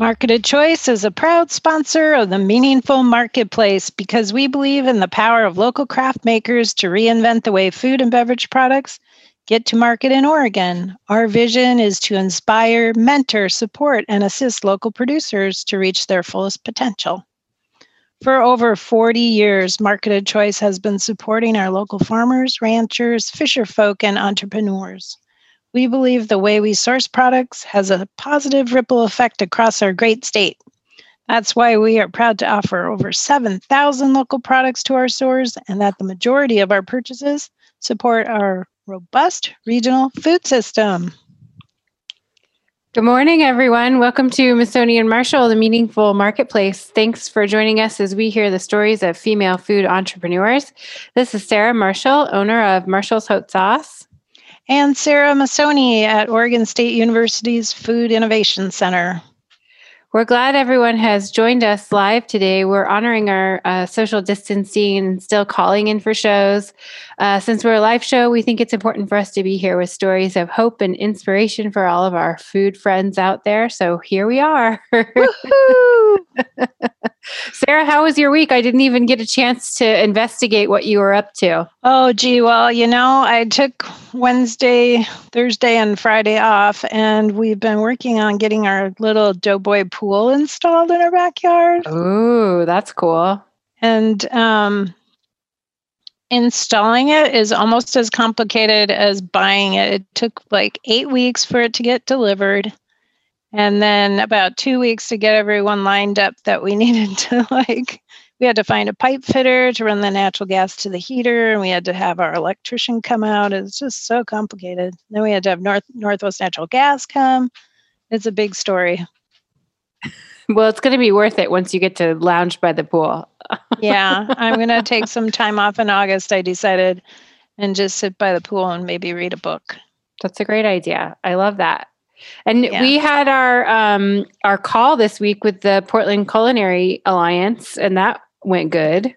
Market of Choice is a proud sponsor of the Meaningful Marketplace because we believe in the power of local craft makers to reinvent the way food and beverage products get to market in Oregon. Our vision is to inspire, mentor, support, and assist local producers to reach their fullest potential. For over 40 years, Market of Choice has been supporting our local farmers, ranchers, fisher folk, and entrepreneurs. We believe the way we source products has a positive ripple effect across our great state. That's why we are proud to offer over 7,000 local products to our stores and that the majority of our purchases support our robust regional food system. Good morning, everyone. Welcome to Masoni and Marshall, the Meaningful Marketplace. Thanks for joining us as we hear the stories of female food entrepreneurs. This is Sarah Marshall, owner of Marshall's Hot Sauce and Sarah Masoni at Oregon State University's Food Innovation Center. We're glad everyone has joined us live today. We're honoring our uh, social distancing and still calling in for shows. Uh, since we're a live show, we think it's important for us to be here with stories of hope and inspiration for all of our food friends out there. So here we are. Sarah, how was your week? I didn't even get a chance to investigate what you were up to. Oh, gee. Well, you know, I took Wednesday, Thursday, and Friday off, and we've been working on getting our little doughboy pool installed in our backyard. Ooh, that's cool. And um, installing it is almost as complicated as buying it. It took like eight weeks for it to get delivered and then about two weeks to get everyone lined up that we needed to like we had to find a pipe fitter to run the natural gas to the heater and we had to have our electrician come out. It's just so complicated. Then we had to have north northwest natural gas come. It's a big story well it's going to be worth it once you get to lounge by the pool yeah i'm going to take some time off in august i decided and just sit by the pool and maybe read a book that's a great idea i love that and yeah. we had our um our call this week with the Portland Culinary Alliance and that went good.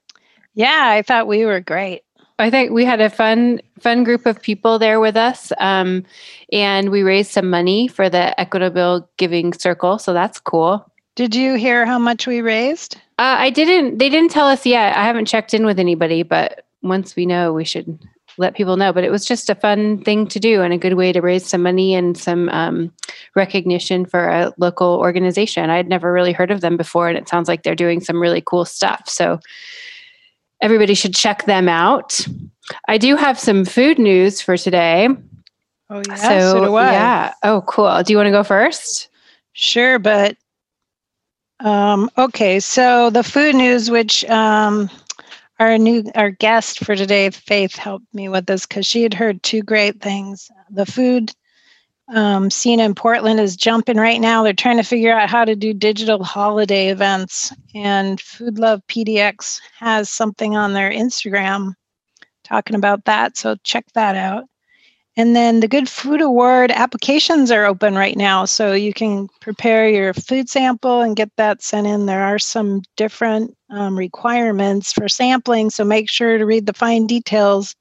Yeah, I thought we were great. I think we had a fun fun group of people there with us. Um, and we raised some money for the Equitable Giving Circle, so that's cool. Did you hear how much we raised? Uh, I didn't. They didn't tell us yet. I haven't checked in with anybody, but once we know, we should let people know. But it was just a fun thing to do and a good way to raise some money and some um, recognition for a local organization. I had never really heard of them before, and it sounds like they're doing some really cool stuff. So everybody should check them out. I do have some food news for today. Oh yeah, so, so yeah. Oh, cool. Do you want to go first? Sure, but um, okay. So the food news, which um, our new our guest for today, Faith, helped me with this because she had heard two great things. The food um, scene in Portland is jumping right now. They're trying to figure out how to do digital holiday events, and Food Love PDX has something on their Instagram talking about that. So check that out. And then the Good Food Award applications are open right now. So you can prepare your food sample and get that sent in. There are some different um, requirements for sampling. So make sure to read the fine details.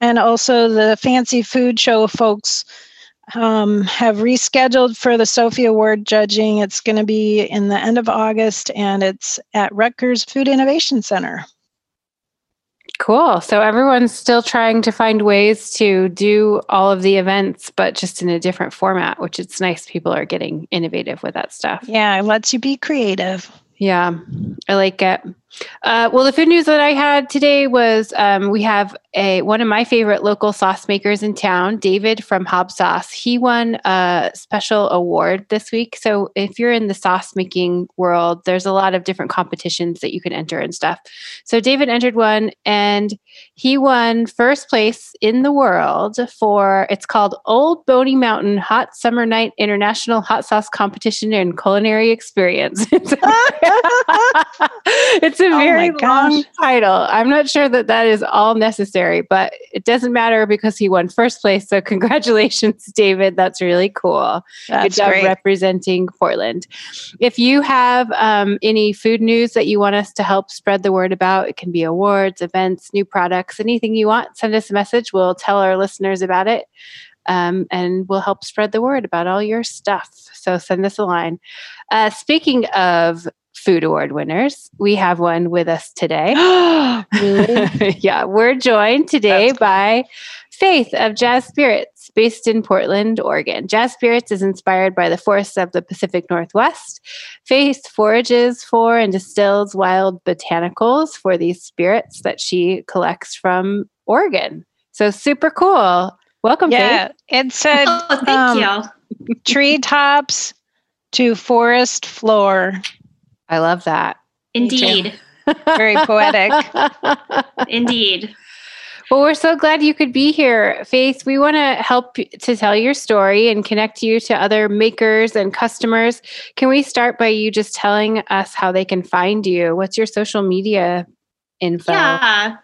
And also, the Fancy Food Show folks um, have rescheduled for the Sofi Award judging. It's going to be in the end of August and it's at Rutgers Food Innovation Center. Cool. So everyone's still trying to find ways to do all of the events, but just in a different format, which it's nice people are getting innovative with that stuff. Yeah, it lets you be creative. Yeah, I like it. Uh, well, the food news that I had today was um, we have a one of my favorite local sauce makers in town, David from Hab Sauce. He won a special award this week. So if you're in the sauce making world, there's a lot of different competitions that you can enter and stuff. So David entered one, and he won first place in the world for it's called Old Boney Mountain Hot Summer Night International Hot Sauce Competition and Culinary Experience. it's a oh very oh long title. I'm not sure that that is all necessary, but it doesn't matter because he won first place. So congratulations, David. That's really cool. That's Good job great. representing Portland. If you have um, any food news that you want us to help spread the word about, it can be awards, events, new products, anything you want. Send us a message. We'll tell our listeners about it. Um, and we'll help spread the word about all your stuff. So send us a line. Uh, speaking of Food Award winners. We have one with us today. yeah, we're joined today That's by Faith of Jaz Spirits, based in Portland, Oregon. Jaz Spirits is inspired by the forests of the Pacific Northwest. Faith forages for and distills wild botanicals for these spirits that she collects from Oregon. So super cool. Welcome, yeah, Faith. It said oh, thank um, you. treetops to forest floor. I love that. Indeed. Very poetic. Indeed. Well, we're so glad you could be here, Faith. We want to help to tell your story and connect you to other makers and customers. Can we start by you just telling us how they can find you? What's your social media info? Yeah.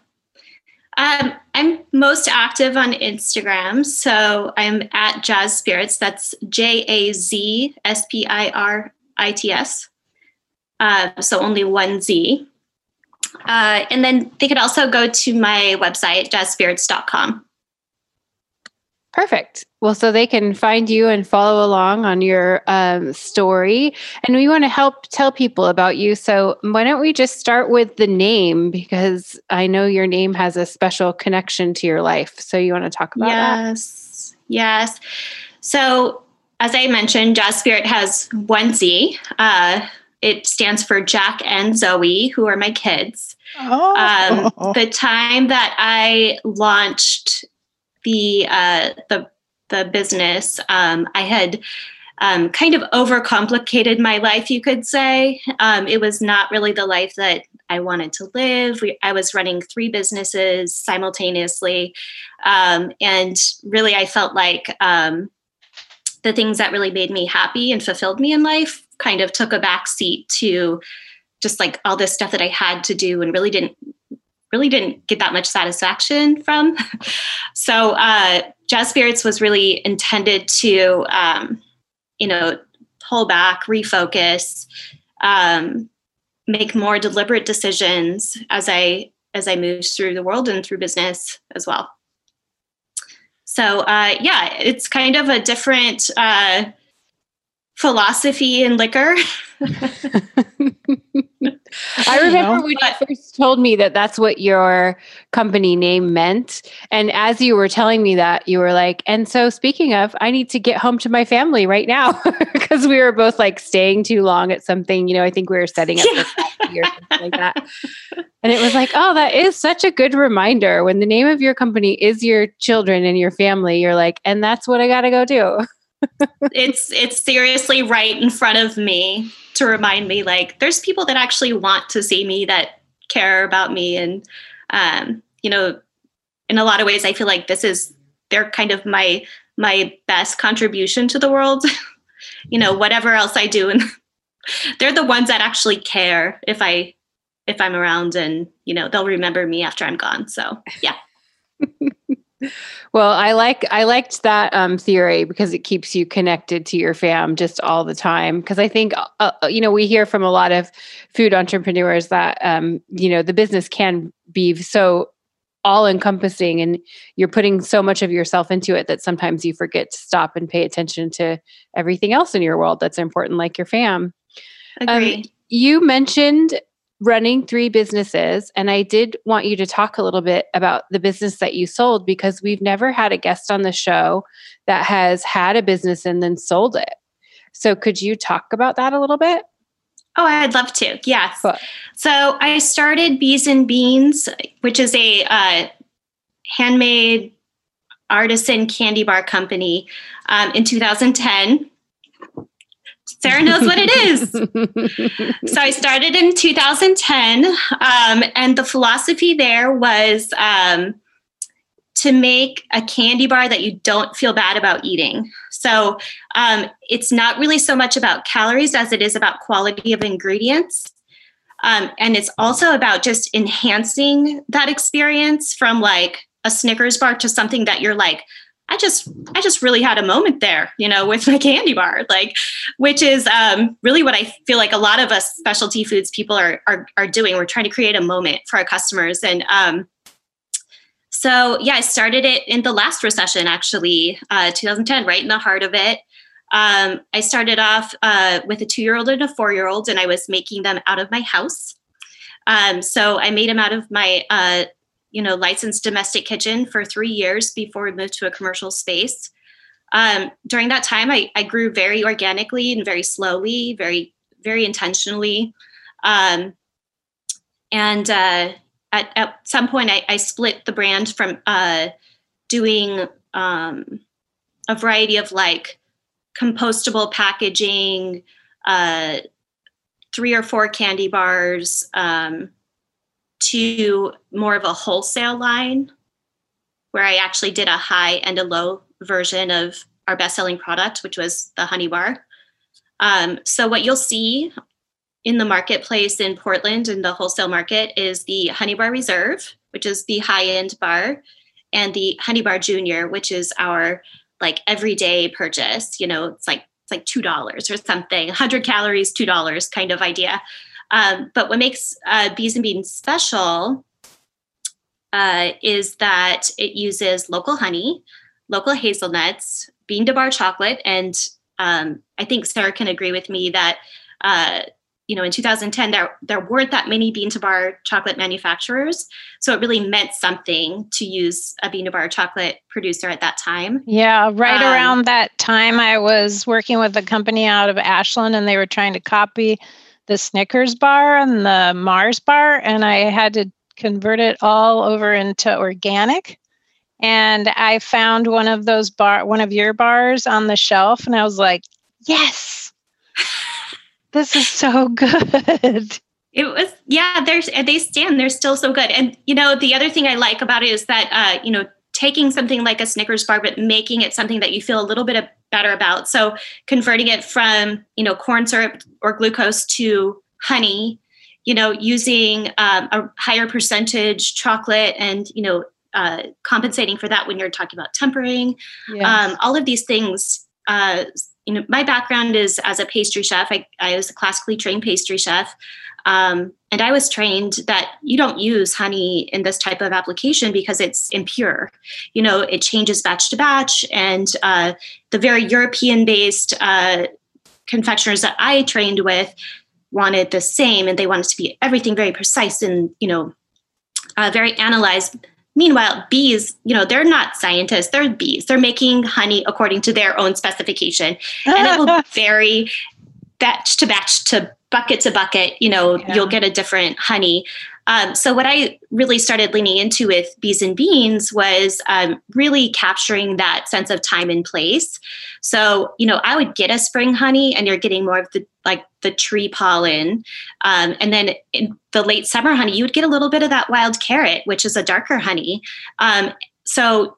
Um, I'm most active on Instagram. So I'm at Jaz Spirits. That's J A Z S P I R I T S uh, so only one Z. Uh, and then they could also go to my website, jazspirits.com. Perfect. Well, so they can find you and follow along on your um, story. And we want to help tell people about you. So why don't we just start with the name? Because I know your name has a special connection to your life. So you want to talk about yes. that? Yes. Yes. So as I mentioned, Jaz Spirit has one Z. Uh, it stands for Jack and Zoe, who are my kids. Oh. Um, the time that I launched the uh, the the business, um, I had um, kind of overcomplicated my life, you could say. Um, it was not really the life that I wanted to live. We, I was running three businesses simultaneously, um, and really, I felt like um, the things that really made me happy and fulfilled me in life kind of took a back seat to just like all this stuff that I had to do and really didn't really didn't get that much satisfaction from. so uh, Jaz Spirits was really intended to, um, you know, pull back, refocus, um, make more deliberate decisions as I as I moved through the world and through business as well. So uh, yeah, it's kind of a different uh, philosophy in liquor. I remember when you first told me that that's what your company name meant. And as you were telling me that, you were like, and so speaking of, I need to get home to my family right now because we were both like staying too long at something. You know, I think we were setting up yeah. or something like that. And it was like, oh, that is such a good reminder. When the name of your company is your children and your family, you're like, and that's what I got to go do it's it's seriously right in front of me to remind me like there's people that actually want to see me that care about me. And um, you know in a lot of ways i feel like this is they're kind of my my best contribution to the world. You know whatever else i do and they're the ones that actually care if i if i'm around and you know they'll remember me after i'm gone. So yeah well, I like I liked that um, theory because it keeps you connected to your fam just all the time. Because I think uh, uh, you know we hear from a lot of food entrepreneurs that um, you know the business can be so all encompassing and you're putting so much of yourself into it that sometimes you forget to stop and pay attention to everything else in your world that's important, like your fam. Agree. Um, you mentioned running three businesses. And I did want you to talk a little bit about the business that you sold because we've never had a guest on the show that has had a business and then sold it. So could you talk about that a little bit? Oh, I'd love to. Yes. Cool. So I started Bees and Beans, which is a uh, handmade artisan candy bar company um, in 2010. Sarah knows what it is. so I started in 2010, um, and the philosophy there was um, to make a candy bar that you don't feel bad about eating. So um, it's not really so much about calories as it is about quality of ingredients. Um, and it's also about just enhancing that experience from like a Snickers bar to something that you're like, I just I just really had a moment there, you know, with my candy bar, like, which is um, really what I feel like a lot of us specialty foods people are are, are doing. We're trying to create a moment for our customers, and um, so yeah, I started it in the last recession, actually, uh, 2010, right in the heart of it. Um, I started off uh, with a two year old and a four year old, and I was making them out of my house. Um, so I made them out of my, uh, you know, licensed domestic kitchen for three years before we moved to a commercial space. Um, during that time, I, I, grew very organically and very slowly, very, very intentionally. Um, and uh, at, at some point, I, I split the brand from uh, doing um, a variety of like compostable packaging, uh, three or four candy bars, um, to more of a wholesale line where I actually did a high and a low version of our best selling product, which was the honey bar. Um, so, what you'll see in the marketplace in Portland in the wholesale market is the Honey Bar Reserve, which is the high end bar, and the Honey Bar Junior, which is our like everyday purchase. You know, it's like it's like two dollars or something, 100 calories, two dollars kind of idea. Um, but what makes uh, Bees and Beans special uh, is that it uses local honey, local hazelnuts, bean to bar chocolate, and um, I think Sarah can agree with me that uh, you know in 2010 there there weren't that many bean to bar chocolate manufacturers. So it really meant something to use a bean to bar chocolate producer at that time. Yeah right um, around that time i was working with a company out of ashland and they were trying to copy the snickers bar and the mars bar and i had to convert it all over into organic and i found one of those bar one of your bars on the shelf and i was like yes this is so good. It was, yeah, there's, they stand, they're still so good. And, you know, the other thing I like about it is that, uh, you know, taking something like a Snickers bar, but making it something that you feel a little bit better about. So converting it from, you know, corn syrup or glucose to honey, you know, using um, a higher percentage chocolate and, you know, uh, compensating for that when you're talking about tempering. Yes. Um, all of these things uh, you know, my background is as a pastry chef. I, I was a classically trained pastry chef. Um, and I was trained that you don't use honey in this type of application because it's impure. You know, it changes batch to batch. And uh, the very European based uh, confectioners that I trained with wanted the same and they wanted to be everything very precise and, you know, uh, very analyzed Meanwhile, bees, you know, they're not scientists, they're bees. They're making honey according to their own specification. And it will vary batch to batch to bucket to bucket, you know, yeah. you'll get a different honey. Um, so what I really started leaning into with bees and beans was um, really capturing that sense of time and place. So you know, I would get a spring honey, and you're getting more of the like the tree pollen, um, and then in the late summer honey, you would get a little bit of that wild carrot, which is a darker honey. Um, so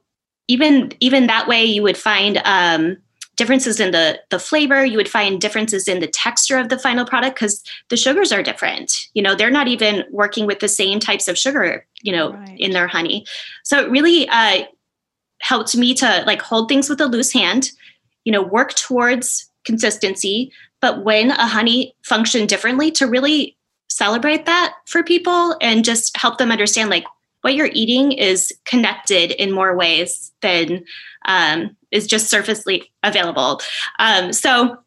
even even that way, you would find um, differences in the the flavor. You would find differences in the texture of the final product because the sugars are different. You know they're not even working with the same types of sugar you know right. in their honey. So it really uh, helped me to like hold things with a loose hand you know work towards consistency. But when a honey functioned differently to really celebrate that for people and just help them understand like what you're eating is connected in more ways than um, is just surfacely available. Um, so,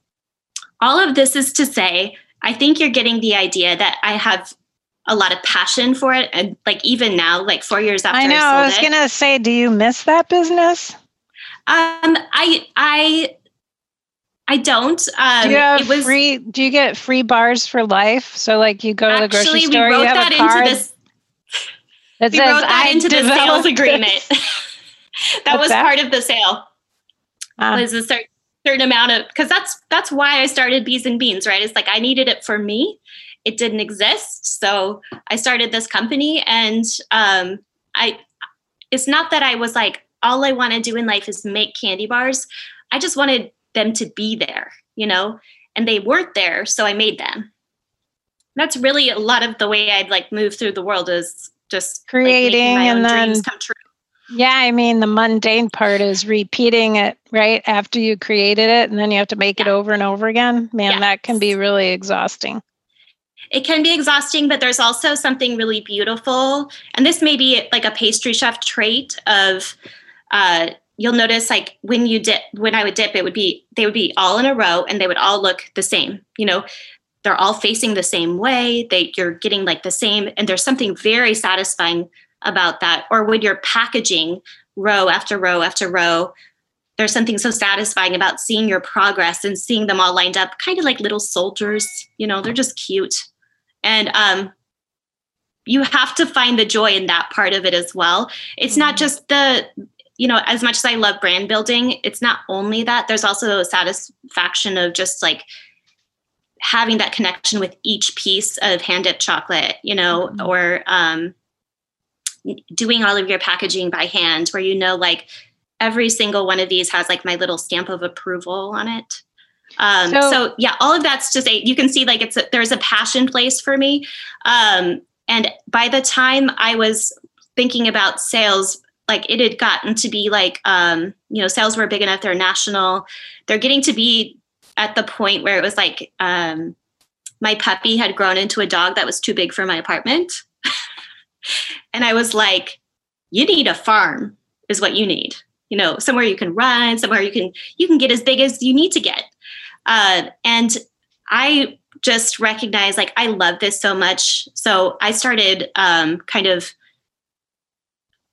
all of this is to say, I think you're getting the idea that I have a lot of passion for it, and like even now, like four years after I know, I, I was it, gonna say, do you miss that business? Um, I I I don't. Um, do you have was, free? Do you get free bars for life? So like you go to the grocery store, you have a card. This, that we says, wrote that into the sales agreement. that was that? part of the sale. Uh, was a certain certain amount of because that's that's why I started Bees and Beans, right? It's like I needed it for me. It didn't exist, so I started this company, and um, I. It's not that I was like all I want to do in life is make candy bars. I just wanted them to be there, you know, and they weren't there, so I made them. That's really a lot of the way I'd like move through the world is just creating like, and then yeah, I mean the mundane part is repeating it right after you created it, and then you have to make yeah. it over and over again. Man, yes. that can be really exhausting. It can be exhausting, but there's also something really beautiful, and this may be like a pastry chef trait of uh, you'll notice like when you dip when i would dip it would be they would be all in a row and they would all look the same you know they're all facing the same way they you're getting like the same and there's something very satisfying about that. Or when you're packaging row after row after row there's something so satisfying about seeing your progress and seeing them all lined up kind of like little soldiers you know they're just cute. And um you have to find the joy in that part of it as well. It's mm-hmm. not just the you know, as much as I love brand building, it's not only that, there's also a satisfaction of just like having that connection with each piece of hand dipped chocolate, you know, mm-hmm. or um, doing all of your packaging by hand, where you know, like every single one of these has like my little stamp of approval on it. Um, so, so, yeah, all of that's to say you can see like it's a, there's a passion place for me. Um, and by the time I was thinking about sales, like it had gotten to be like um, you know sales were big enough they're national they're getting to be at the point where it was like um, my puppy had grown into a dog that was too big for my apartment. And i was like you need a farm is what you need. You know somewhere you can run somewhere you can you can get as big as you need to get. Uh, and i just recognized like i love this so much. So i started um, kind of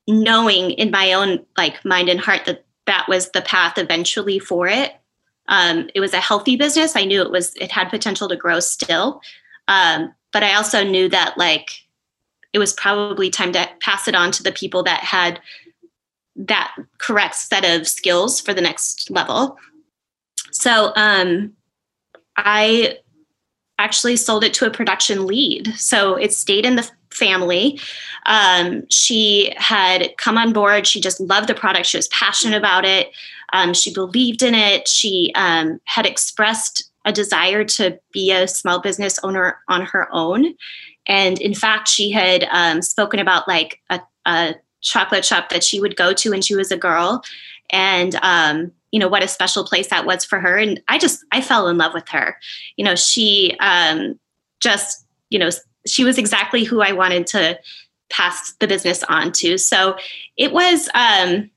knowing in my own like mind and heart that that was the path eventually for it um, it was a healthy business. I knew it was it had potential to grow still. Um, but i also knew that like it was probably time to pass it on to the people that had that correct set of skills for the next level. So um, i actually sold it to a production lead. So it stayed in the family. Um, she had come on board. She just loved the product. She was passionate about it. Um, she believed in it. She um, had expressed a desire to be a small business owner on her own. And in fact, she had um, spoken about like a, a, chocolate shop that she would go to when she was a girl. And um, you know what a special place that was for her and i just i fell in love with her you know she um, just you know she was exactly who I wanted to pass the business on to. So it was um,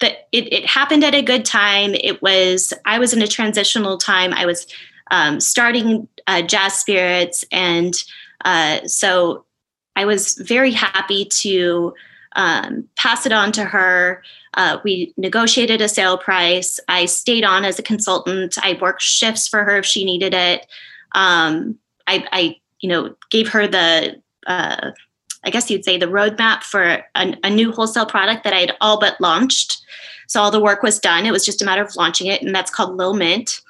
that it, it happened at a good time. It was I was in a transitional time. I was um, starting uh, Jaz Spirits, and uh, so I was very happy to um, pass it on to her. Uh, we negotiated a sale price. I stayed on as a consultant. I worked shifts for her if she needed it. Um, I, I you know, gave her the, uh, I guess you'd say, the roadmap for a, a new wholesale product that I had all but launched. So all the work was done. It was just a matter of launching it, and that's called Lil Mint.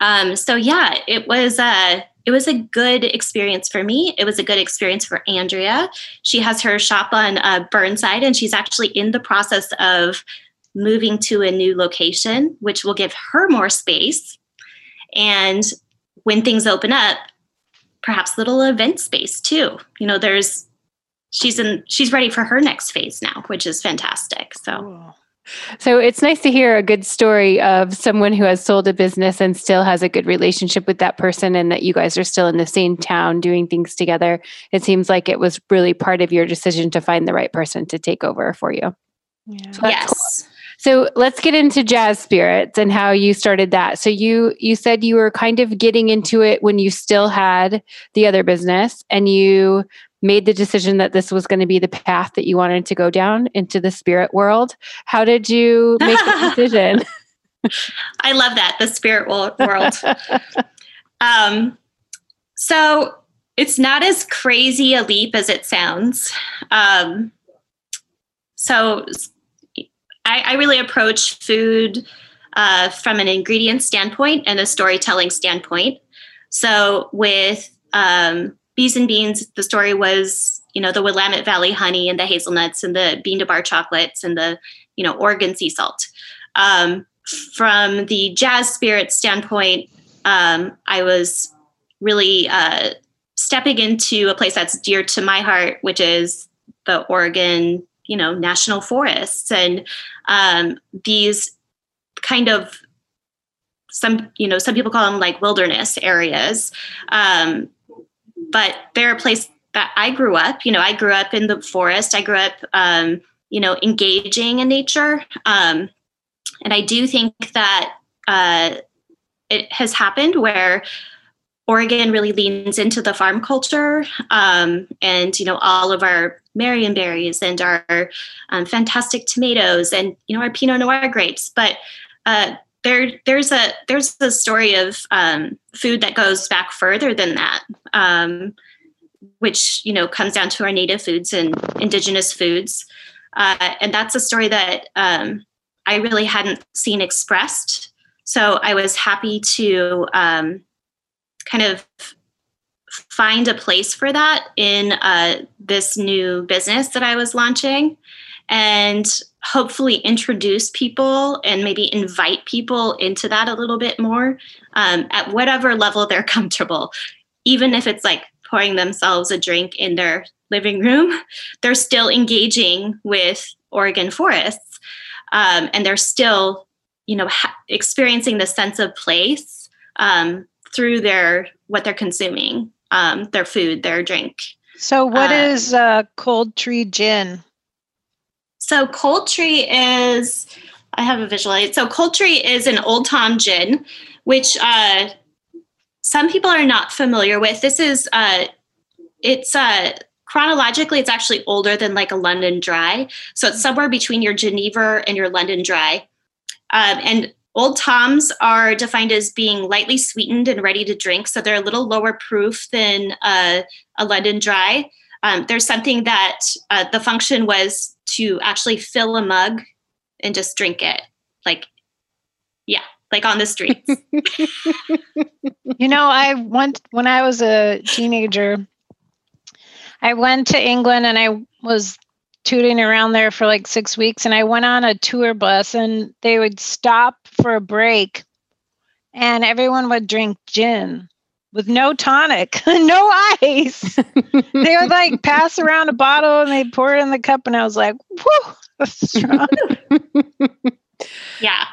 Um, so yeah, it was a uh, it was a good experience for me. It was a good experience for Andrea. She has her shop on uh, Burnside, and she's actually in the process of moving to a new location, which will give her more space. And when things open up, perhaps little event space too. You know, there's she's in she's ready for her next phase now, which is fantastic. So So it's nice to hear a good story of someone who has sold a business and still has a good relationship with that person and that you guys are still in the same town doing things together. It seems like it was really part of your decision to find the right person to take over for you. Yeah. So yes. Cool. So let's get into jaz spirits and how you started that. So you you said you were kind of getting into it when you still had the other business and you made the decision that this was going to be the path that you wanted to go down into the spirit world. How did you make the decision? I love that the spirit world. um, so it's not as crazy a leap as it sounds. Um, so I, I, really approach food uh, from an ingredient standpoint and a storytelling standpoint. So with um, bees and beans, the story was you know the Willamette Valley honey and the hazelnuts and the bean to bar chocolates and the you know Oregon sea salt. Um, from the jaz spirit standpoint, um, I was really uh, stepping into a place that's dear to my heart, which is the Oregon, you know, national forests and um, these kind of some, you know, some people call them like wilderness areas, um, but they're a place that I grew up. You know, I grew up in the forest. I grew up, um, you know, engaging in nature, um, and I do think that uh, it has happened where Oregon really leans into the farm culture, um, and you know all of our Marionberries and our um, fantastic tomatoes, and you know our Pinot Noir grapes. But uh, there, there's a there's a story of um, food that goes back further than that, um, which you know comes down to our native foods and indigenous foods, uh, and that's a story that um, I really hadn't seen expressed. So I was happy to um, kind of find a place for that in uh, this new business that I was launching and hopefully introduce people and maybe invite people into that a little bit more um, at whatever level they're comfortable. Even if it's like pouring themselves a drink in their living room, they're still engaging with Oregon forests um, and they're still, you know, ha- experiencing the sense of place um, through their what they're consuming, um, their food, their drink. So, what uh, is uh, Cold Tree Gin? So, Cold Tree is I have a visual aid. So, Cold Tree is an Old Tom gin, which uh, some people are not familiar with. This is uh, it's uh, chronologically it's actually older than like a London Dry, so it's somewhere between your Genever and your London Dry. Um, and Old Toms are defined as being lightly sweetened and ready to drink, so they're a little lower proof than uh, a London Dry. Um, there's something that uh, the function was to actually fill a mug and just drink it, like, yeah, like on the streets. you know, I went when I was a teenager. I went to England and I was tooting around there for like six weeks and I went on a tour bus and they would stop for a break and everyone would drink gin with no tonic, no ice. they would like pass around a bottle and they'd pour it in the cup and I was like, whew, that's strong. yeah.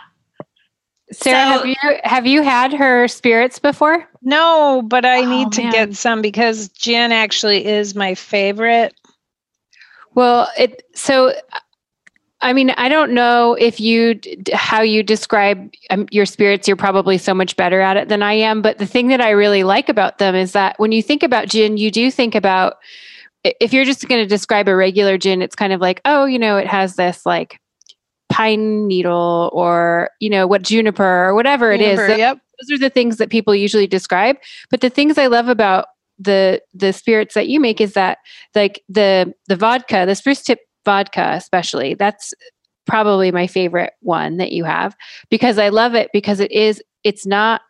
Sarah, so, have you have you had her spirits before? No, but I oh, need to man. get some because gin actually is my favorite. Well, it so I mean, I don't know if you how you describe um, your spirits. You're probably so much better at it than I am. But the thing that I really like about them is that when you think about gin, you do think about if you're just going to describe a regular gin, it's kind of like, oh, you know, it has this like pine needle or you know what juniper or whatever juniper, it is. Yep. Those are the things that people usually describe. But the things I love about the the spirits that you make is that like the the vodka, the spruce tip vodka especially. That's probably my favorite one that you have because I love it because it is it's not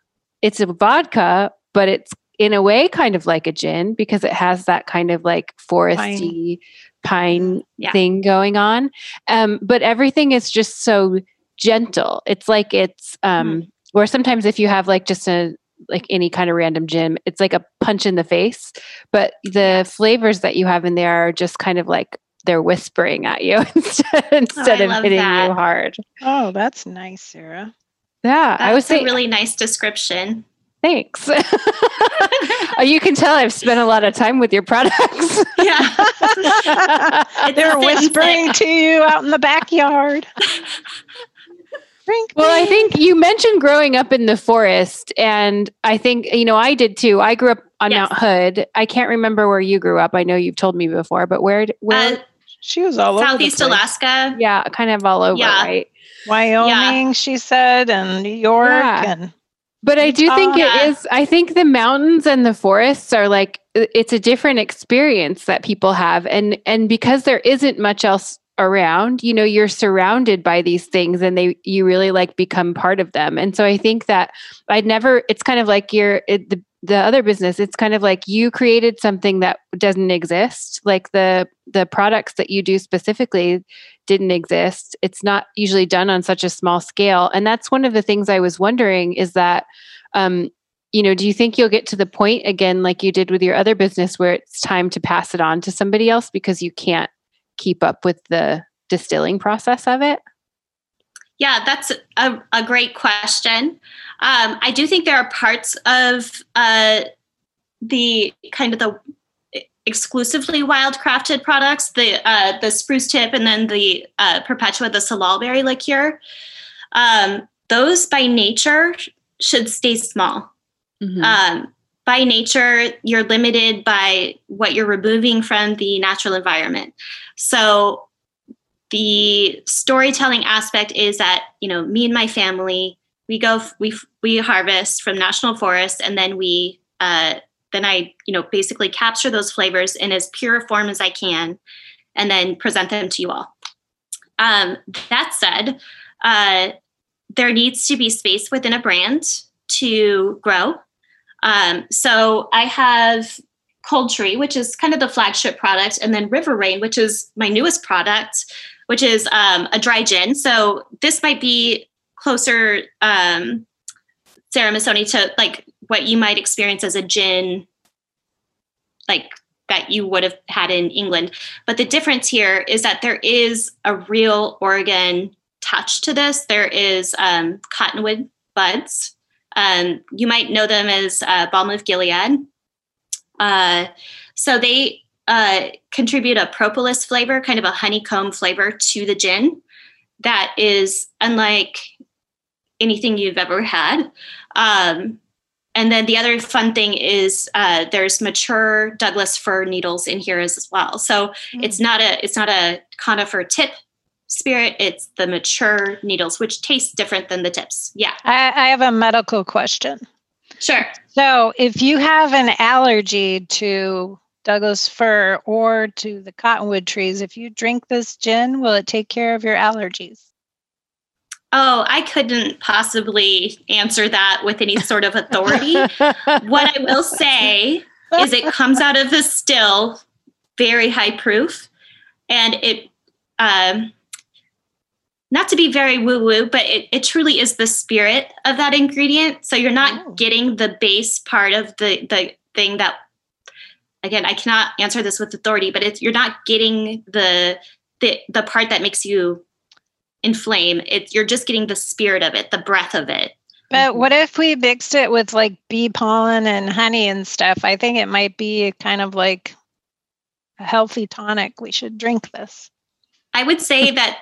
it's a vodka, but it's in a way kind of like a gin because it has that kind of like foresty pine, pine yeah. thing going on. Um, but everything is just so gentle. It's like it's um mm. or sometimes if you have like just a like any kind of random gin. It's like a punch in the face, but the flavors that you have in there are just kind of like they're whispering at you instead, instead oh, of hitting that. you hard. Oh, that's nice, Sarah. Yeah, that's I was a really nice description. Thanks. oh, you can tell I've spent a lot of time with your products. yeah. They're whispering to you out in the backyard. well, I think you mentioned growing up in the forest, and I think you know I did too. I grew up on yes. Mount Hood. I can't remember where you grew up. I know you've told me before, but where? Where? Uh, She was all over Southeast over Alaska. Yeah, kind of all over, yeah. right? Wyoming, yeah. she said, and New York yeah. and but I do think it is. I think the mountains and the forests are like it's a different experience that people have, and and because there isn't much else around, you know, you're surrounded by these things, and they you really like become part of them. And so I think that I'd never. It's kind of like you're it, the the other business it's kind of like you created something that doesn't exist. Like the the products that you do specifically didn't exist. It's not usually done on such a small scale. And that's one of the things i was wondering is that um you know do you think you'll get to the point again like you did with your other business where it's time to pass it on to somebody else because you can't keep up with the distilling process of it yeah, that's a, a great question. Um, I do think there are parts of uh, the kind of the exclusively wildcrafted products, the uh, the spruce tip, and then the uh, Perpetua, the salal liqueur. Um, those by nature should stay small. Mm-hmm. Um, by nature, you're limited by what you're removing from the natural environment. So the storytelling aspect is that you know me and my family we go we we harvest from national forests and then we uh, then i you know basically capture those flavors in as pure form as i can and then present them to you all. Um, that said uh, there needs to be space within a brand to grow. Um, so i have cold tree which is kind of the flagship product and then river rain which is my newest product which is um, a dry gin. So this might be closer, um, Sarah Masoni, to like what you might experience as a gin, like that you would have had in England. But the difference here is that there is a real Oregon touch to this. There is um, cottonwood buds. Um, you might know them as uh, Balm of Gilead. Uh, so they uh, contribute a propolis flavor, kind of a honeycomb flavor to the gin that is unlike anything you've ever had. Um, and then the other fun thing is uh, there's mature Douglas fir needles in here as well. So mm. it's not a it's not a conifer tip spirit. It's the mature needles, which taste different than the tips. Yeah. I, I have a medical question. Sure. So if you have an allergy to Douglas fir or to the cottonwood trees. If you drink this gin, will it take care of your allergies? Oh, I couldn't possibly answer that with any sort of authority. what I will say is it comes out of the still very high proof and it um, not to be very woo woo, but it, it truly is the spirit of that ingredient. So you're not oh. getting the base part of the, the thing that again, I cannot answer this with authority, but it's you're not getting the the the part that makes you inflame. It's you're just getting the spirit of it, the breath of it. But mm-hmm. what if we mixed it with like bee pollen and honey and stuff? I think it might be kind of like a healthy tonic. We should drink this. I would say that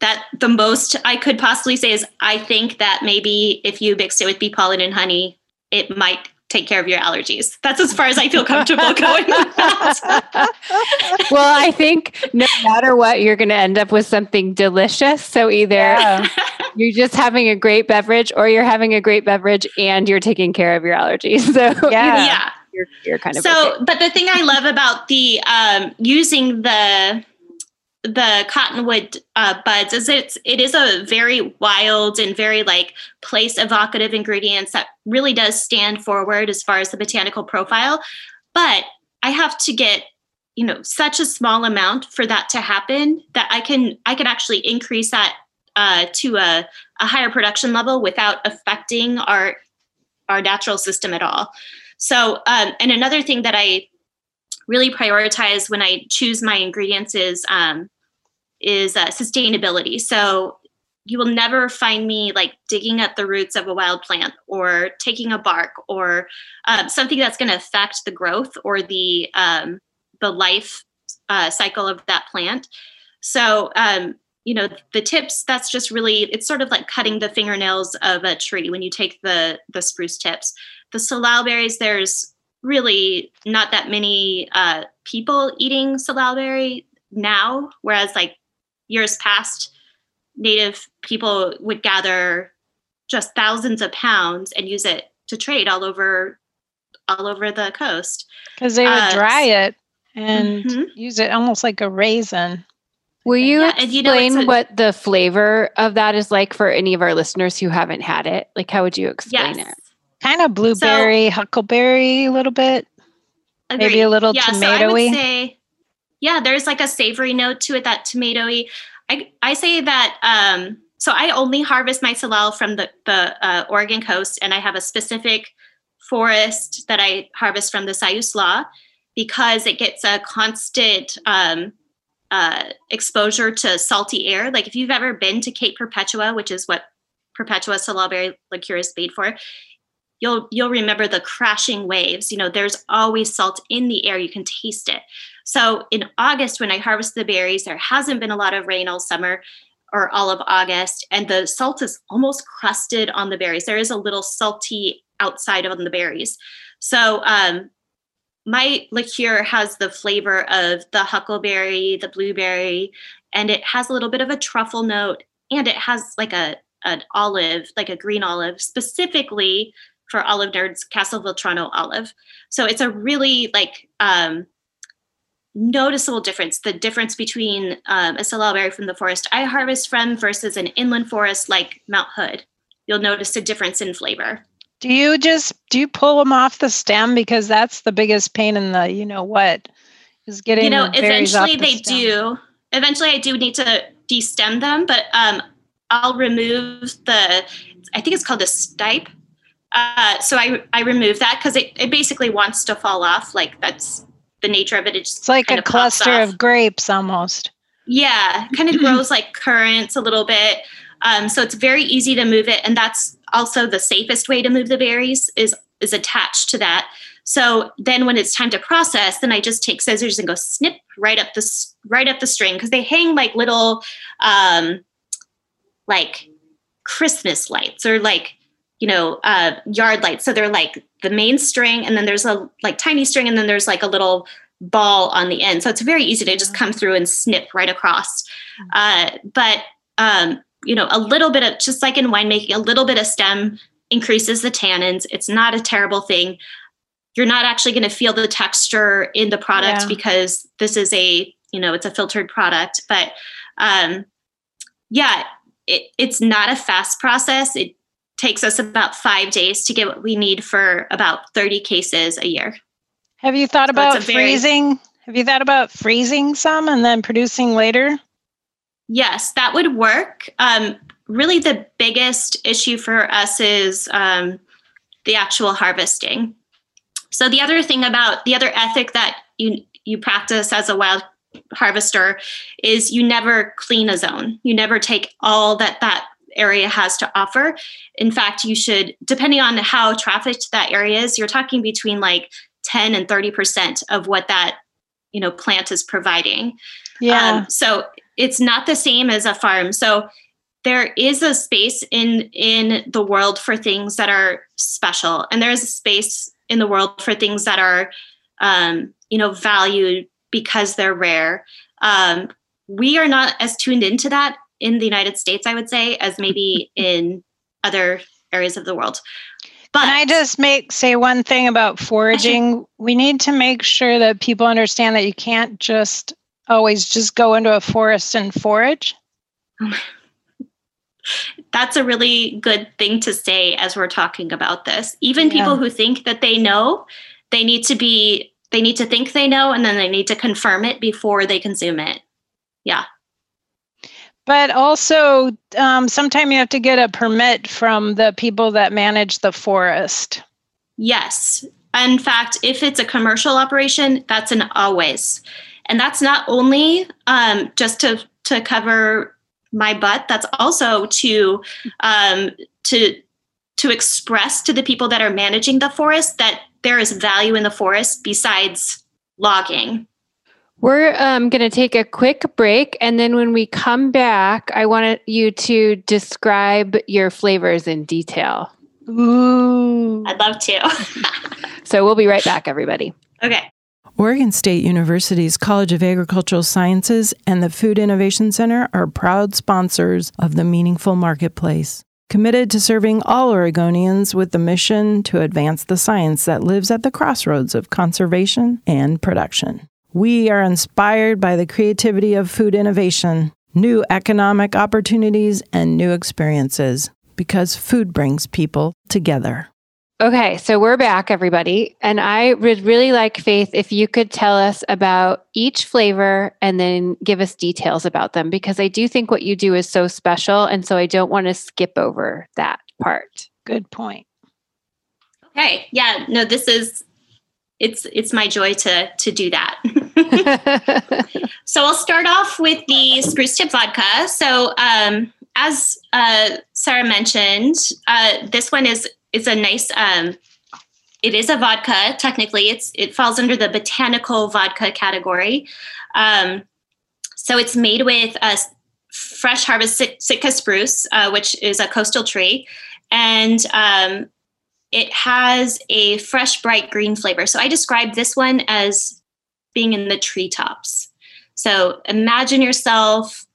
that the most I could possibly say is I think that maybe if you mixed it with bee pollen and honey, it might take care of your allergies. That's as far as I feel comfortable going with that. well, I think no matter what, you're going to end up with something delicious. So either yeah. you're just having a great beverage or you're having a great beverage and you're taking care of your allergies. So yeah. yeah. You're, you're kind of so, okay. but the thing I love about the um, using the the cottonwood uh, buds is it's it is a very wild and very like place evocative ingredients that really does stand forward as far as the botanical profile. But i have to get you know such a small amount for that to happen that i can i can actually increase that uh, to a, a higher production level without affecting our our natural system at all. So um, and another thing that i really prioritize when I choose my ingredients is um, is uh, sustainability. So you will never find me like digging at the roots of a wild plant or taking a bark or um, something that's going to affect the growth or the um, the life uh, cycle of that plant. So um, you know the tips that's just really it's sort of like cutting the fingernails of a tree when you take the the spruce tips. The salal berries there's really not that many uh, people eating salal berry now, whereas like years past, native people would gather just thousands of pounds and use it to trade all over all over the coast because they would uh, dry it and mm-hmm. use it almost like a raisin will you yeah, explain you know, a, what the flavor of that is like for any of our listeners who haven't had it like how would you explain yes. it kind of blueberry so, huckleberry a little bit agreed. maybe a little yeah, tomatoey so I would say, yeah there's like a savory note to it that tomatoey i i say that um so I only harvest my salal from the, the uh, Oregon coast, and I have a specific forest that I harvest from the Siuslaw because it gets a constant um, uh, exposure to salty air. Like if you've ever been to Cape Perpetua, which is what Perpetua salal berry liqueur is made for, you'll you'll remember the crashing waves. You know, there's always salt in the air. You can taste it. So in August, when I harvest the berries, there hasn't been a lot of rain all summer or all of August, and the salt is almost crusted on the berries. There is a little salty outside of the berries. So um, my liqueur has the flavor of the huckleberry, the blueberry, and it has a little bit of a truffle note, and it has like a an olive, like a green olive, specifically for olive nerds, Castelvetrano olive. So it's a really like um, noticeable difference the difference between um, a salal berry from the forest I harvest from versus an inland forest like Mount Hood. You'll notice a difference in flavor. Do you just do you pull them off the stem because that's the biggest pain in the you know what is getting you know the eventually the they stem. do eventually I do need to destem them but um, I'll remove the I think it's called a stipe uh, so I I remove that because it, it basically wants to fall off like that's the nature of it. It just it's like a cluster of grapes almost. Yeah, kind of grows like currants a little bit. Um, so it's very easy to move it, and that's also the safest way to move the berries is is attached to that. So then when it's time to process, then I just take scissors and go snip right up the right up the string because they hang like little um, like Christmas lights or like you know, uh, yard lights. So they're like the main string, and then there's a like tiny string, and then there's like a little ball on the end. So it's very easy to just come through and snip right across. Mm-hmm. Uh, but um, you know, a little bit of just like in winemaking, a little bit of stem increases the tannins. It's not a terrible thing. You're not actually going to feel the texture in the product yeah. because this is a you know it's a filtered product. But um, yeah, it, it's not a fast process. It takes us about five days to get what we need for about 30 cases a year. Have you thought so about freezing? Very, Have you thought about freezing some and then producing later? Yes, that would work. Um, really, the biggest issue for us is um, the actual harvesting. So the other thing about the other ethic that you you practice as a wild harvester is you never clean a zone. You never take all that that area has to offer. In fact, you should, depending on how trafficked that area is, you're talking between like 10 and 30% of what that you know plant is providing. Yeah. Um, so it's not the same as a farm. So there is a space in in the world for things that are special, and there is a space in the world for things that are um, you know valued because they're rare. Um, we are not as tuned into that in the United States, I would say, as maybe in other areas of the world. But Can I just make say one thing about foraging? we need to make sure that people understand that you can't just always just go into a forest and forage. Um, that's a really good thing to say as we're talking about this. Even yeah. people who think that they know, they need to be they need to think they know and then they need to confirm it before they consume it. Yeah. But also, um, sometime you have to get a permit from the people that manage the forest. Yes. In fact, if it's a commercial operation, that's an always. And that's not only um, just to, to cover my butt, that's also to um, to to express to the people that are managing the forest that there is value in the forest besides logging. We're um, going to take a quick break. And then when we come back, I want you to describe your flavors in detail. Ooh. I'd love to. so we'll be right back, everybody. Okay. Oregon State University's College of Agricultural Sciences and the Food Innovation Center are proud sponsors of the Meaningful Marketplace, committed to serving all Oregonians with the mission to advance the science that lives at the crossroads of conservation and production. We are inspired by the creativity of food innovation, new economic opportunities, and new experiences because food brings people together. Okay, so we're back, everybody. And I would really like, Faith, if you could tell us about each flavor and then give us details about them, because I do think what you do is so special. And so I don't want to skip over that part. Good point. Okay. Yeah. No, this is it's it's my joy to to do that. so I'll start off with the spruce tip vodka. So um as uh, Sarah mentioned, uh, this one is is a nice. Um, it is a vodka. Technically, it's it falls under the botanical vodka category. Um, so it's made with a fresh harvest Sitka spruce, uh, which is a coastal tree, and um, it has a fresh, bright green flavor. So I describe this one as being in the treetops. So imagine yourself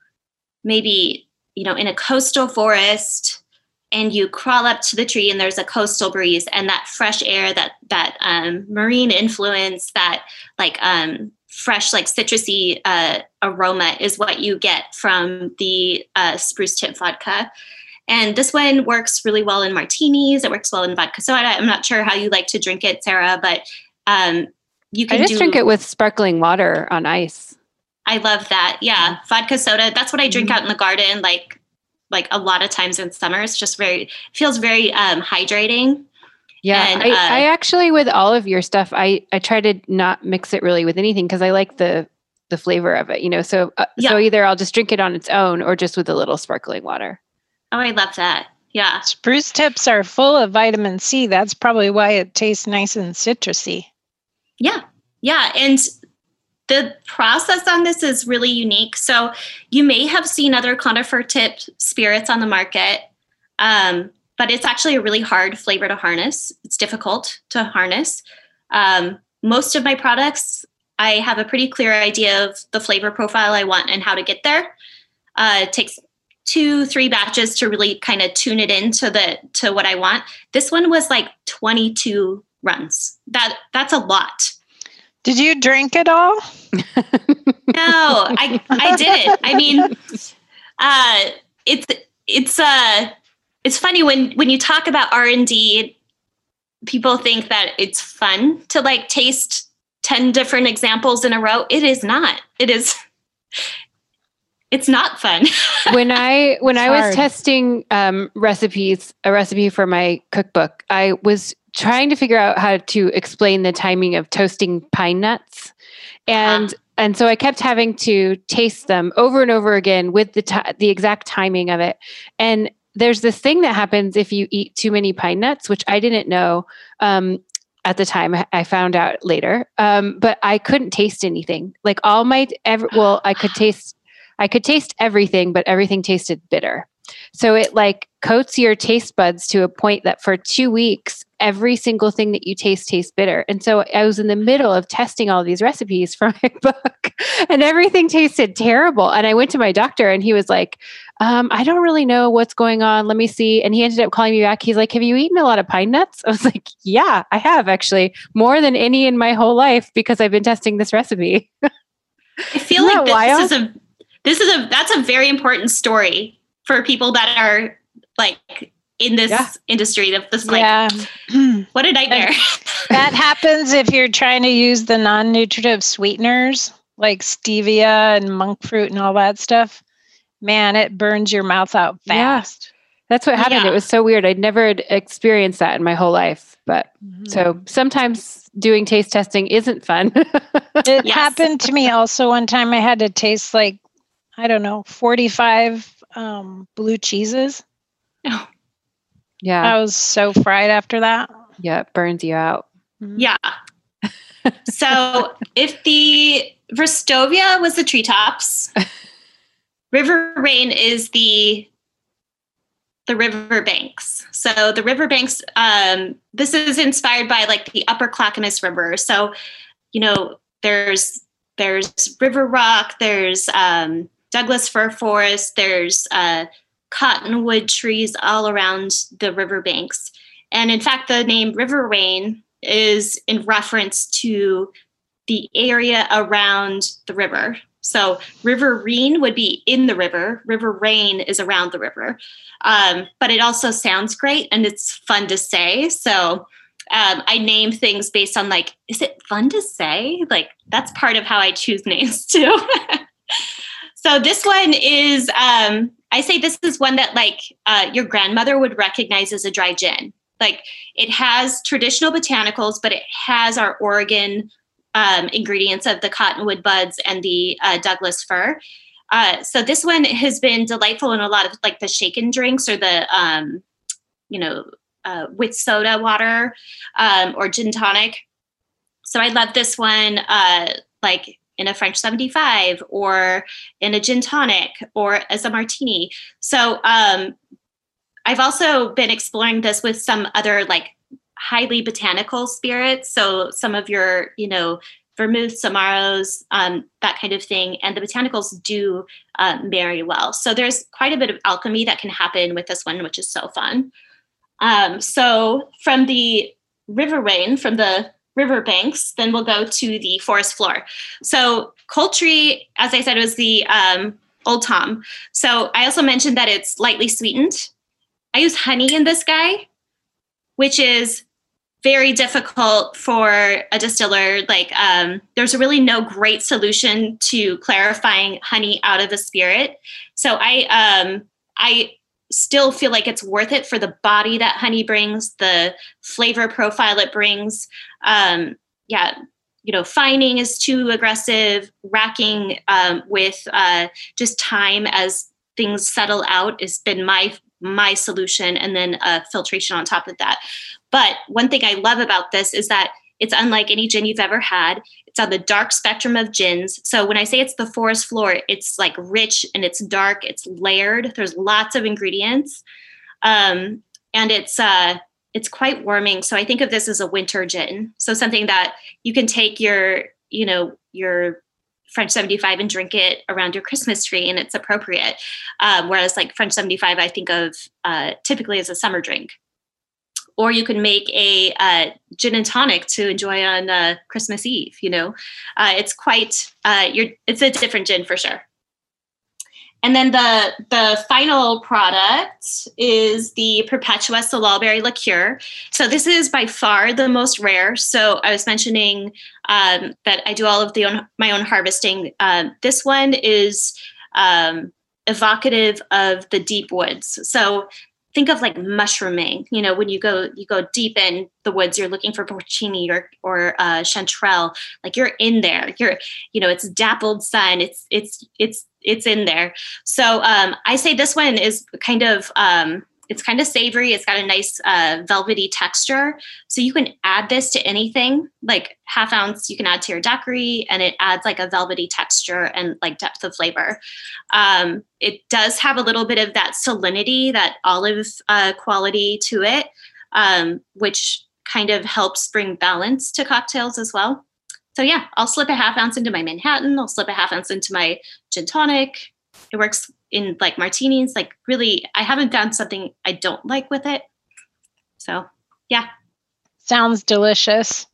maybe you know in a coastal forest and you crawl up to the tree and there's a coastal breeze and that fresh air that that um, marine influence that like um, fresh like citrusy uh, aroma is what you get from the uh, spruce tip vodka. And this one works really well in martinis. It works well in vodka soda. I'm not sure how you like to drink it sarah but um, you can I just do, drink it with sparkling water on ice i love that yeah vodka soda that's what i drink mm-hmm. out in the garden like like a lot of times in summer. It's just very feels very um, hydrating. Yeah, and, I, uh, I actually with all of your stuff, I I try to not mix it really with anything because I like the the flavor of it. You know, so uh, yeah. so either I'll just drink it on its own or just with a little sparkling water. Oh, I love that. Yeah, spruce tips are full of vitamin C. That's probably why it tastes nice and citrusy. Yeah, yeah, and the process on this is really unique. So you may have seen other conifer tipped spirits on the market, um, but it's actually a really hard flavor to harness. It's difficult to harness. Um, most of my products, I have a pretty clear idea of the flavor profile I want and how to get there. Uh, it takes two, three batches to really kind of tune it into the to what I want. This one was like 22 runs. That that's a lot. Did you drink it all? no, I I didn't. I mean, uh, it's it's uh it's funny when when you talk about R and D, people think that it's fun to like taste ten different examples in a row. It is not. It is. It's not fun. when I when it's I was hard. testing um, recipes, a recipe for my cookbook, I was trying to figure out how to explain the timing of toasting pine nuts and uh-huh. and so i kept having to taste them over and over again with the t- the exact timing of it and there's this thing that happens if you eat too many pine nuts which i didn't know um, at the time i found out later um, but i couldn't taste anything like all my ever well i could taste i could taste everything but everything tasted bitter so it like coats your taste buds to a point that for two weeks every single thing that you taste tastes bitter. And so I was in the middle of testing all these recipes for my book and everything tasted terrible. And I went to my doctor and he was like, um, I don't really know what's going on. Let me see. And he ended up calling me back. He's like, Have you eaten a lot of pine nuts? I was like, Yeah, I have actually, more than any in my whole life because I've been testing this recipe. I feel like this wild? is a this is a that's a very important story for people that are like in this yeah. industry of this like yeah. what a nightmare that happens if you're trying to use the non-nutritive sweeteners like stevia and monk fruit and all that stuff man it burns your mouth out fast yeah. that's what happened yeah. it was so weird i'd never experienced that in my whole life but mm-hmm. so sometimes doing taste testing isn't fun it yes. happened to me also one time i had to taste like i don't know 45 um, blue cheeses oh. Yeah. I was so fried after that. Yeah, it burns you out. Mm-hmm. Yeah. so if the Verstovia was the treetops, River Rain is the the river banks. So the river banks, um, this is inspired by like the upper Clackamas River. So, you know, there's there's River Rock, there's um, Douglas fir forest, there's uh, cottonwood trees all around the riverbanks. And in fact, the name River Rane is in reference to the area around the river. So River Rene would be in the river. River Rane is around the river. Um, but it also sounds great and it's fun to say. So um, I name things based on like, is it fun to say? Like that's part of how I choose names too. so this one is, um, I say this is one that like uh, your grandmother would recognize as a dry gin. Like it has traditional botanicals, but it has our Oregon um, ingredients of the cottonwood buds and the uh, Douglas fir. Uh, so this one has been delightful in a lot of like the shaken drinks or the um, you know uh, with soda water um, or gin tonic. So I love this one uh, like in a French 75 or in a gin tonic or as a martini. So um, I've also been exploring this with some other like highly botanical spirits. So some of your, you know, vermouth, amaros, um, that kind of thing. And the botanicals do uh, marry well. So there's quite a bit of alchemy that can happen with this one, which is so fun. Um, so from the river rain, from the river banks, then we'll go to the forest floor. So Cold-tree, as I said, was the um, Old Tom. So I also mentioned that it's lightly sweetened. I use honey in this guy, which is very difficult for a distiller. Like, um, there's really no great solution to clarifying honey out of a spirit. So I, um, I still feel like it's worth it for the body that honey brings, the flavor profile it brings. Um, yeah, you know, fining is too aggressive. Racking um, with uh, just time as things settle out has been my my solution, and then uh, filtration on top of that. But one thing I love about this is that it's unlike any gin you've ever had. It's on the dark spectrum of gins. So when I say it's the forest floor, it's like rich and it's dark, it's layered. There's lots of ingredients. Um, and it's uh, it's quite warming. So I think of this as a winter gin. So something that you can take your, you know, your French 75 and drink it around your Christmas tree and it's appropriate. Um, whereas like French 75, I think of uh, typically as a summer drink or you can make a uh, gin and tonic to enjoy on uh, Christmas Eve. You know, uh, it's quite uh, it's a different gin for sure. And then the the final product is the Perpetua Salalberry liqueur. So this is by far the most rare. So I was mentioning um, that I do all of the own, my own harvesting. Um, this one is um, evocative of the deep woods. So think of like mushrooming you know when you go you go deep in the woods you're looking for porcini or or uh, chanterelle like you're in there you're you know it's dappled sun it's it's it's it's in there. So um, i say this one is kind of um, it's kind of savory. It's got a nice uh, velvety texture. So you can add this to anything, like half ounce, you can add to your daiquiri, and it adds like a velvety texture and like depth of flavor. Um, it does have a little bit of that salinity, that olive uh, quality to it, um, which kind of helps bring balance to cocktails as well. So yeah, I'll slip a half ounce into my Manhattan. I'll slip a half ounce into my gin tonic. It works in like martinis. Like really, I haven't done something I don't like with it. So yeah. Sounds delicious.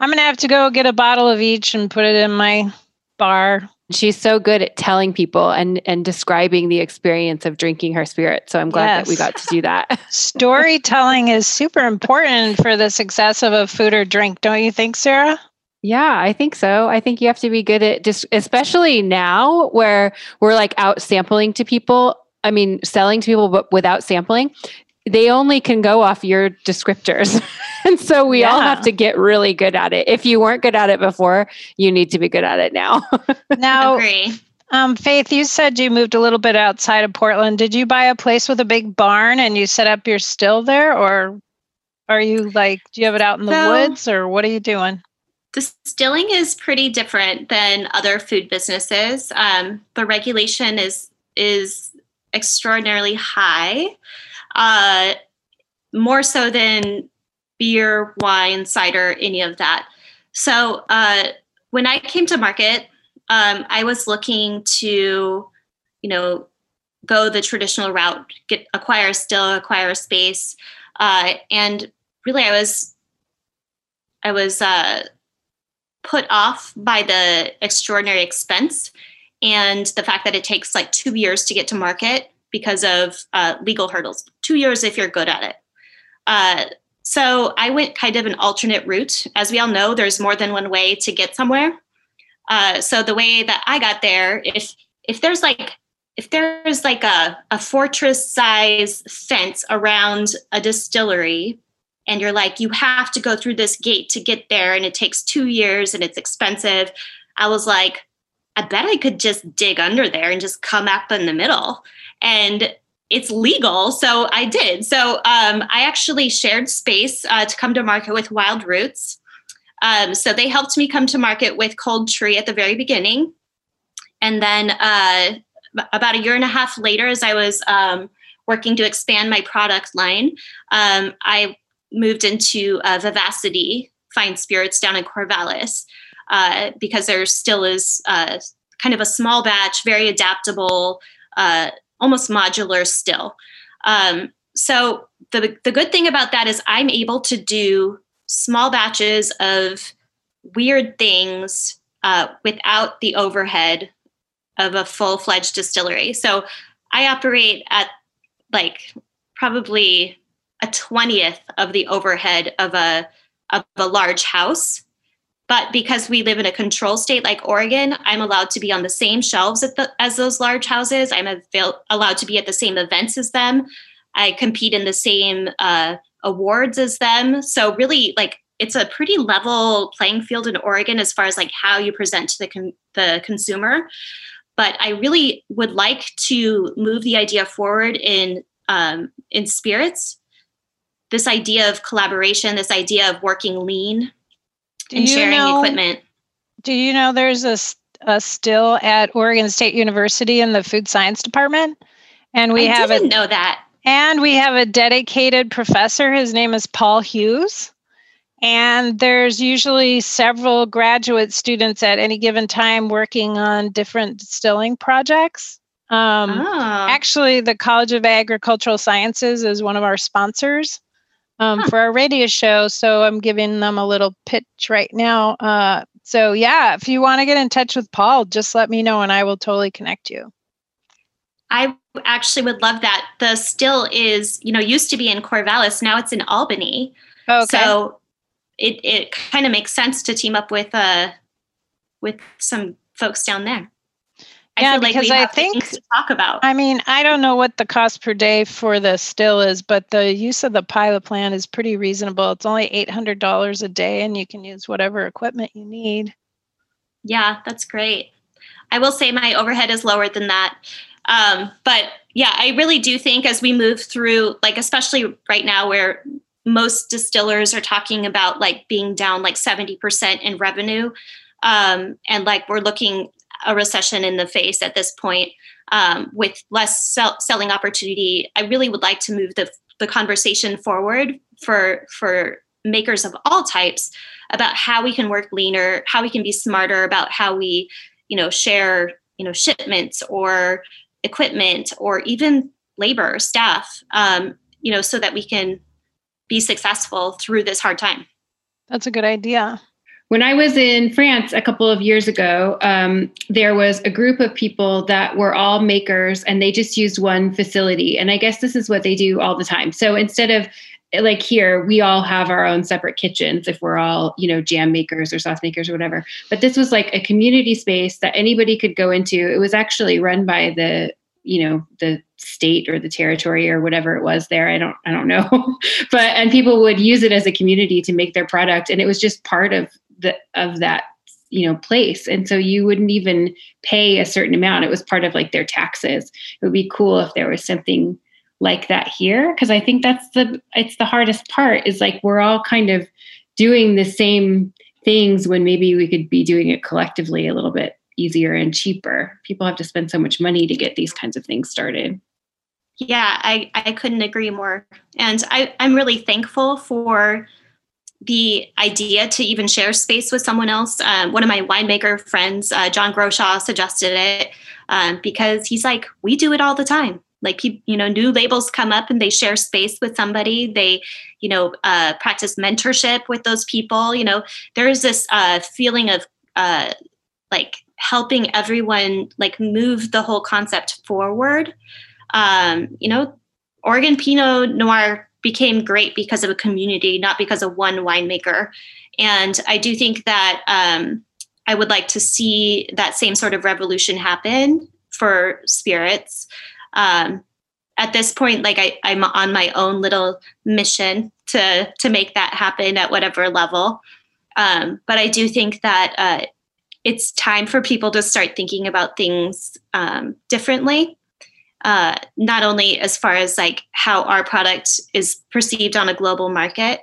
I'm gonna have to go get a bottle of each and put it in my bar. She's so good at telling people and and describing the experience of drinking her spirit. So I'm glad yes. that we got to do that. Storytelling is super important for the success of a food or drink, don't you think, Sarah? Yeah, I think so. I think you have to be good at just, especially now where we're like out sampling to people. I mean, selling to people, but without sampling, they only can go off your descriptors. and so we yeah. all have to get really good at it. If you weren't good at it before, you need to be good at it now. now, um, Faith, you said you moved a little bit outside of Portland. Did you buy a place with a big barn and you set up your still there, or are you like, do you have it out in the so, woods, or what are you doing? Distilling is pretty different than other food businesses. Um, the regulation is is extraordinarily high, uh, more so than beer, wine, cider, any of that. So uh, when I came to market, um, I was looking to, you know, go the traditional route, get acquire still acquire space, uh, and really I was I was uh, put off by the extraordinary expense and the fact that it takes like two years to get to market because of uh, legal hurdles. Two years if you're good at it. Uh, so I went kind of an alternate route. As we all know, there's more than one way to get somewhere. Uh, so the way that I got there, if if there's like if there's like a, a fortress size fence around a distillery and you're like you have to go through this gate to get there and it takes two years and it's expensive. I was like i bet i could just dig under there and just come up in the middle. And it's legal so i did. So um, i actually shared space uh, to come to market with wild roots. Um, so they helped me come to market with cold tree at the very beginning. And then uh, about a year and a half later as i was um, working to expand my product line um, i moved into uh, vivacity fine spirits down in corvallis uh, because there still is uh, kind of a small batch very adaptable uh, almost modular still. Um, so the the good thing about that is I'm able to do small batches of weird things uh, without the overhead of a full fledged distillery. So I operate at like probably a twentieth of the overhead of a of a large house but because we live in a control state like Oregon, I'm allowed to be on the same shelves the, as those large houses. I'm avail- allowed to be at the same events as them. I compete in the same uh, awards as them. So really, like it's a pretty level playing field in Oregon as far as like how you present to the con- the consumer. But I really would like to move the idea forward in um, in spirits. This idea of collaboration, this idea of working lean, do and sharing know, equipment. Do you know there's a, a still at Oregon State University in the food science department? And we I have didn't a, know that. And we have a dedicated professor. His name is Paul Hughes. And there's usually several graduate students at any given time working on different distilling projects. Um, oh. Actually, the College of Agricultural Sciences is one of our sponsors um, huh. for our radio show. So I'm giving them a little pitch right now. Uh, so yeah, if you want to get in touch with Paul, just let me know and I will totally connect you. I actually would love that. The still is, you know, used to be in Corvallis, now it's in Albany. Okay. So it, it kind of makes sense to team up with uh with some folks down there. I yeah, because I think to talk about. I mean, I don't know what the cost per day for the still is, but the use of the pilot plan is pretty reasonable. It's only eight hundred dollars a day, and you can use whatever equipment you need. Yeah, that's great. I will say my overhead is lower than that, um, but yeah, I really do think as we move through, like especially right now where most distillers are talking about like being down like seventy percent in revenue. Um, and like we're looking a recession in the face at this point um, with less sell- selling opportunity. I really would like to move the, the conversation forward for for makers of all types about how we can work leaner, how we can be smarter about how we, you know, share, you know, shipments or equipment or even labor, staff, um, you know, so that we can be successful through this hard time. That's a good idea. When I was in France a couple of years ago, um, there was a group of people that were all makers and they just used one facility. And I guess this is what they do all the time. So instead of like here, we all have our own separate kitchens if we're all, you know, jam makers or sauce makers or whatever. But this was like a community space that anybody could go into. It was actually run by the you know the state or the territory or whatever it was there. I don't i don't know. But and people would use it as a community to make their product and it was just part of the of that you know place. And so you wouldn't even pay a certain amount. It was part of like their taxes. It would be cool if there was something like that here because i think that's the it's the hardest part is like we're all kind of doing the same things when maybe we could be doing it collectively a little bit easier and cheaper people have to spend so much money to get these kinds of things started yeah i i couldn't agree more and i i'm really thankful for the idea to even share space with someone else. Um, one of my winemaker friends, uh, John Grochau, suggested it um, because he's like, we do it all the time. Like, you know, new labels come up and they share space with somebody. They, you know, uh, practice mentorship with those people. You know, there's this uh, feeling of uh, like helping everyone like move the whole concept forward. Um, you know, Oregon Pinot Noir became great because of a community, not because of one winemaker. And I do think that um, I would like to see that same sort of revolution happen for spirits. Um, at this point, like I, I'm on my own little mission to to make that happen at whatever level. Um, but I do think that uh, it's time for people to start thinking about things um, differently. Uh, not only as far as like how our product is perceived on a global market,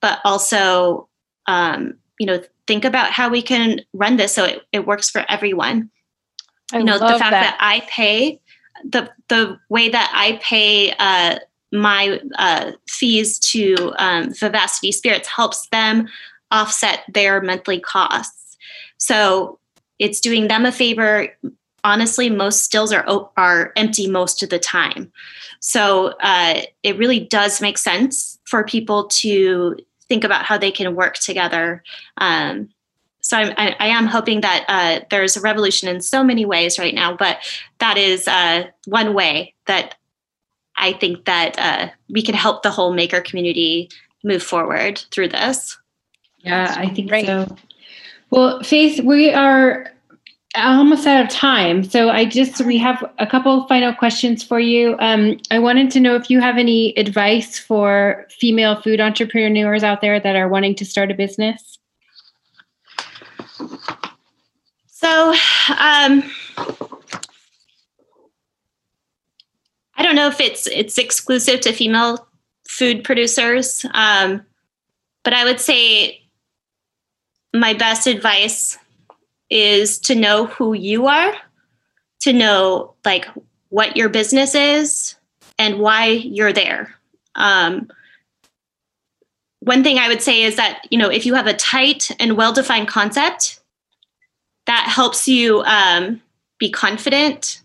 but also um, you know think about how we can run this so it, it works for everyone. I you know the fact that. that. I pay the the way that I pay uh, my uh, fees to um, Vivacity Spirits helps them offset their monthly costs. So it's doing them a favor. Honestly, most stills are are empty most of the time. So uh, it really does make sense for people to think about how they can work together. Um, so I'm, I, I, am hoping that uh, there's a revolution in so many ways right now, but that is uh, one way that I think that uh, we can help the whole maker community move forward through this. Yeah, I think Great. so. Well, Faith, we are almost out of time. So I just, we have a couple final questions for you. Um, I wanted to know if you have any advice for female food entrepreneurs out there that are wanting to start a business. So, um, I don't know if it's it's exclusive to female food producers, um, but I would say my best advice is to know who you are, to know like what your business is and why you're there. Um, one thing I would say is that you know if you have a tight and well-defined concept, that helps you um, be confident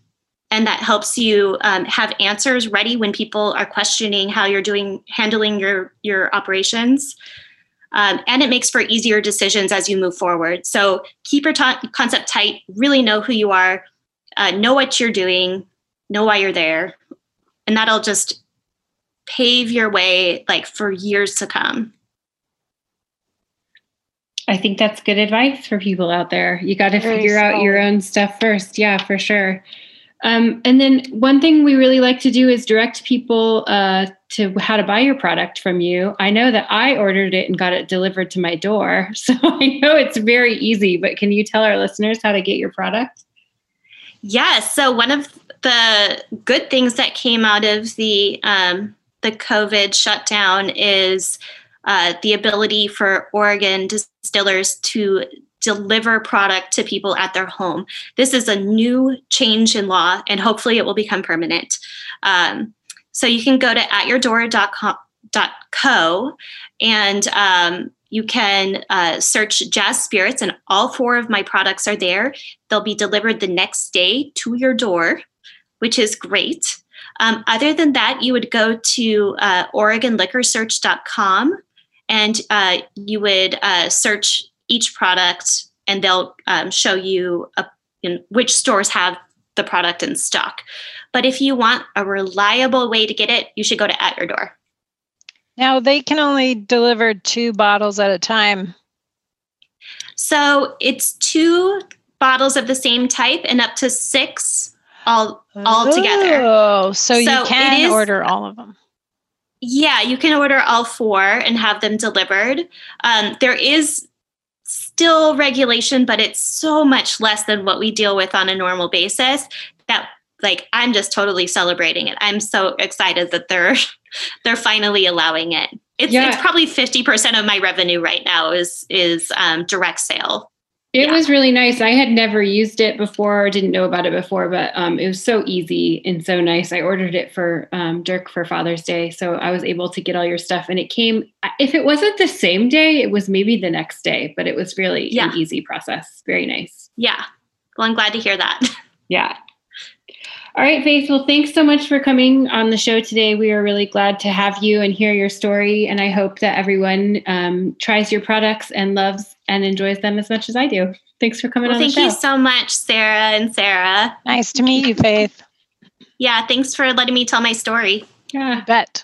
and that helps you um, have answers ready when people are questioning how you're doing handling your your operations um, and it makes for easier decisions as you move forward so keep your t- concept tight really know who you are uh, know what you're doing know why you're there and that'll just pave your way like for years to come I think that's good advice for people out there. You got to figure out your own stuff first. Yeah, for sure. Um, and then one thing we really like to do is direct people uh, to how to buy your product from you. I know that I ordered it and got it delivered to my door. So I know it's very easy, but can you tell our listeners how to get your product? Yes. So one of the good things that came out of the um, the COVID shutdown is uh, the ability for Oregon distillers to deliver product to people at their home. This is a new change in law, and hopefully it will become permanent. Um, so you can go to atyourdoor.co and um, you can uh, search Jaz Spirits, and all four of my products are there. They'll be delivered the next day to your door, which is great. Um, other than that, you would go to uh, OregonLiquorSearch.com and uh, you would uh, search each product and they'll um, show you a, in which stores have the product in stock. But if you want a reliable way to get it, you should go to At Your Door. Now, they can only deliver two bottles at a time. So it's two bottles of the same type and up to six all all together. Oh, so, so you can is, order all of them. Yeah, you can order all four and have them delivered. Um, there is still regulation, but it's so much less than what we deal with on a normal basis that like I'm just totally celebrating it. I'm so excited that they're they're finally allowing it. It's, yeah. it's probably 50% of my revenue right now is is um, direct sale. It yeah. was really nice. I had never used it before, didn't know about it before, but um, it was so easy and so nice. I ordered it for um, Dirk for Father's Day, so I was able to get all your stuff, and it came. If it wasn't the same day, it was maybe the next day, but it was really yeah. an easy process. Very nice. Yeah. Well, I'm glad to hear that. Yeah. All right, Faith. Well, thanks so much for coming on the show today. We are really glad to have you and hear your story. And I hope that everyone um, tries your products and loves and enjoys them as much as I do. Thanks for coming well, on Thank you so much, Sarah and Sarah. Nice to meet you, Faith. Yeah, thanks for letting me tell my story. Yeah, bet.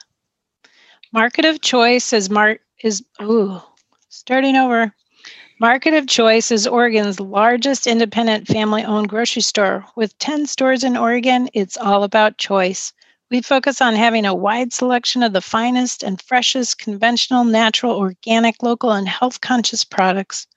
Market of choice is Mark is ooh, starting over. Market of Choice is Oregon's largest independent family owned grocery store. With 10 stores in Oregon, it's all about choice. We focus on having a wide selection of the finest and freshest conventional, natural, organic, local, and health conscious products.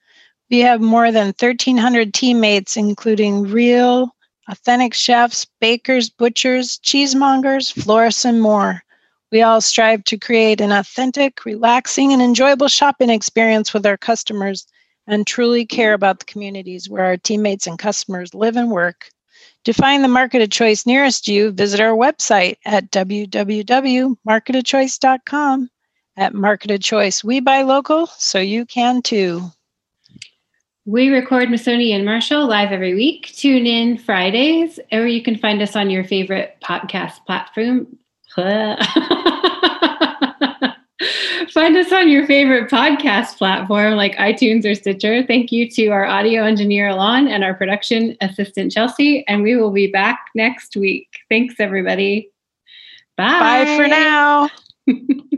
We have more than 1,300 teammates, including real, authentic chefs, bakers, butchers, cheesemongers, florists, and more. We all strive to create an authentic, relaxing, and enjoyable shopping experience with our customers and truly care about the communities where our teammates and customers live and work. To find the market of choice nearest you, visit our website at www.marketofchoice.com. At Market of Choice, we buy local, so you can too. We record Masoni and Marshall live every week. Tune in Fridays, or you can find us on your favorite podcast platform. Find us on your favorite podcast platform like iTunes or Stitcher. Thank you to our audio engineer, Alon, and our production assistant, Chelsea. And we will be back next week. Thanks, everybody. Bye. Bye for now.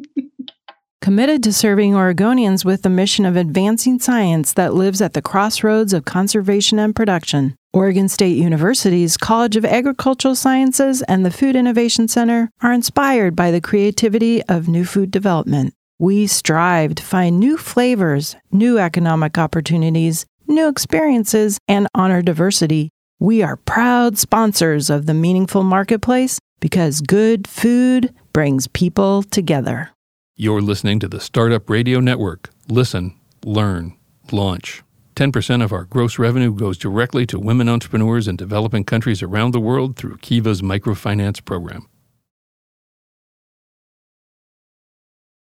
Committed to serving Oregonians with the mission of advancing science that lives at the crossroads of conservation and production. Oregon State University's College of Agricultural Sciences and the Food Innovation Center are inspired by the creativity of new food development. We strive to find new flavors, new economic opportunities, new experiences, and honor diversity. We are proud sponsors of the Meaningful Marketplace because good food brings people together. You're listening to the Startup Radio Network. Listen, learn, launch. 10% of our gross revenue goes directly to women entrepreneurs in developing countries around the world through Kiva's microfinance program.